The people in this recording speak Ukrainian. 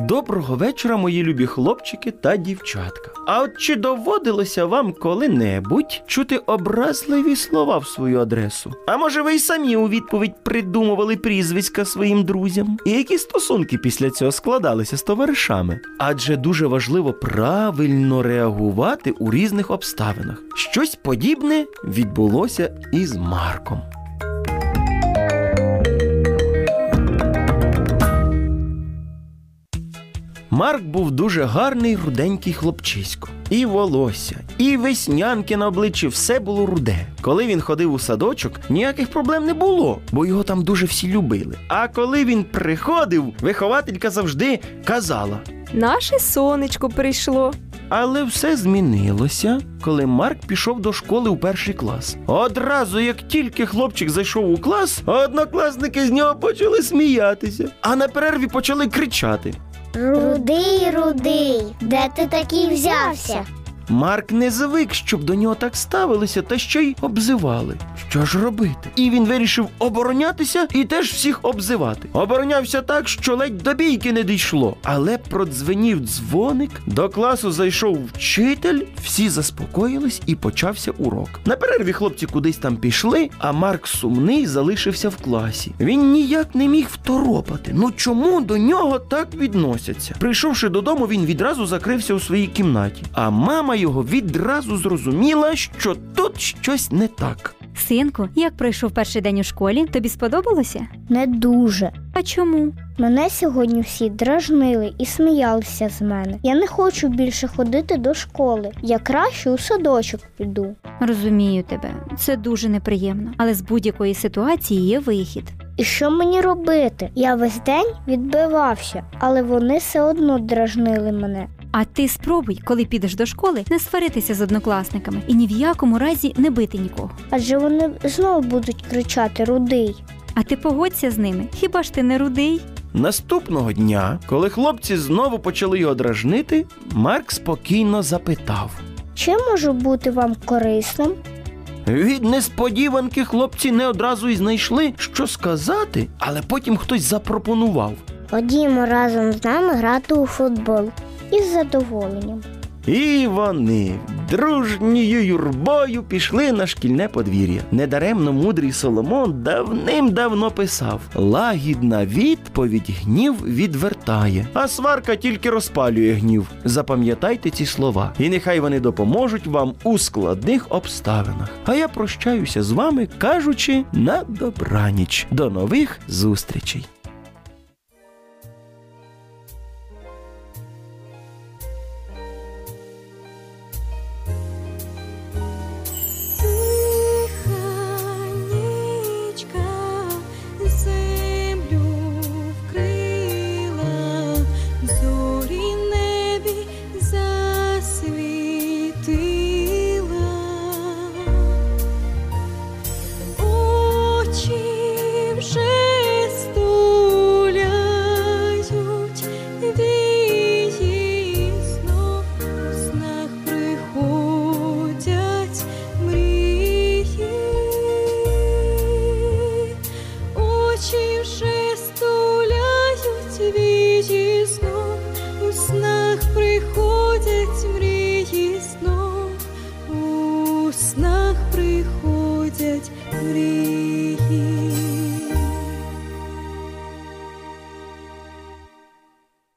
Доброго вечора, мої любі хлопчики та дівчатка. А от чи доводилося вам коли-небудь чути образливі слова в свою адресу? А може ви й самі у відповідь придумували прізвиська своїм друзям? І які стосунки після цього складалися з товаришами? Адже дуже важливо правильно реагувати у різних обставинах. Щось подібне відбулося і з Марком. Марк був дуже гарний руденький хлопчисько. І волосся, і веснянки на обличчі все було руде. Коли він ходив у садочок, ніяких проблем не було, бо його там дуже всі любили. А коли він приходив, вихователька завжди казала. Наше сонечко прийшло. Але все змінилося, коли Марк пішов до школи у перший клас. Одразу, як тільки хлопчик зайшов у клас, однокласники з нього почали сміятися, а на перерві почали кричати. Рудий, рудий, де ти такий взявся? Марк не звик, щоб до нього так ставилися та ще й обзивали. Що ж робити? І він вирішив оборонятися і теж всіх обзивати. Оборонявся так, що ледь до бійки не дійшло. Але продзвенів дзвоник, до класу зайшов вчитель, всі заспокоїлись і почався урок. На перерві хлопці кудись там пішли, а Марк сумний залишився в класі. Він ніяк не міг второпати. Ну чому до нього так відносяться? Прийшовши додому, він відразу закрився у своїй кімнаті. А мама його відразу зрозуміла, що тут щось не так. Синку, як пройшов перший день у школі, тобі сподобалося? Не дуже. А чому? Мене сьогодні всі дражнили і сміялися з мене. Я не хочу більше ходити до школи. Я краще у садочок піду. Розумію тебе, це дуже неприємно, але з будь-якої ситуації є вихід. І що мені робити? Я весь день відбивався, але вони все одно дражнили мене. А ти спробуй, коли підеш до школи, не сваритися з однокласниками і ні в якому разі не бити нікого. Адже вони знову будуть кричати рудий. А ти погодься з ними. Хіба ж ти не рудий? Наступного дня, коли хлопці знову почали його дражнити, Марк спокійно запитав. Чим можу бути вам корисним? Від несподіванки хлопці не одразу й знайшли, що сказати, але потім хтось запропонував. Ходімо разом з нами грати у футбол із задоволенням. І вони дружньою юрбою пішли на шкільне подвір'я. Недаремно мудрий Соломон давним-давно писав: лагідна відповідь гнів відвертає, а сварка тільки розпалює гнів. Запам'ятайте ці слова, і нехай вони допоможуть вам у складних обставинах. А я прощаюся з вами, кажучи на добраніч. До нових зустрічей. Приходять мрії знов, у снах приходять мрії.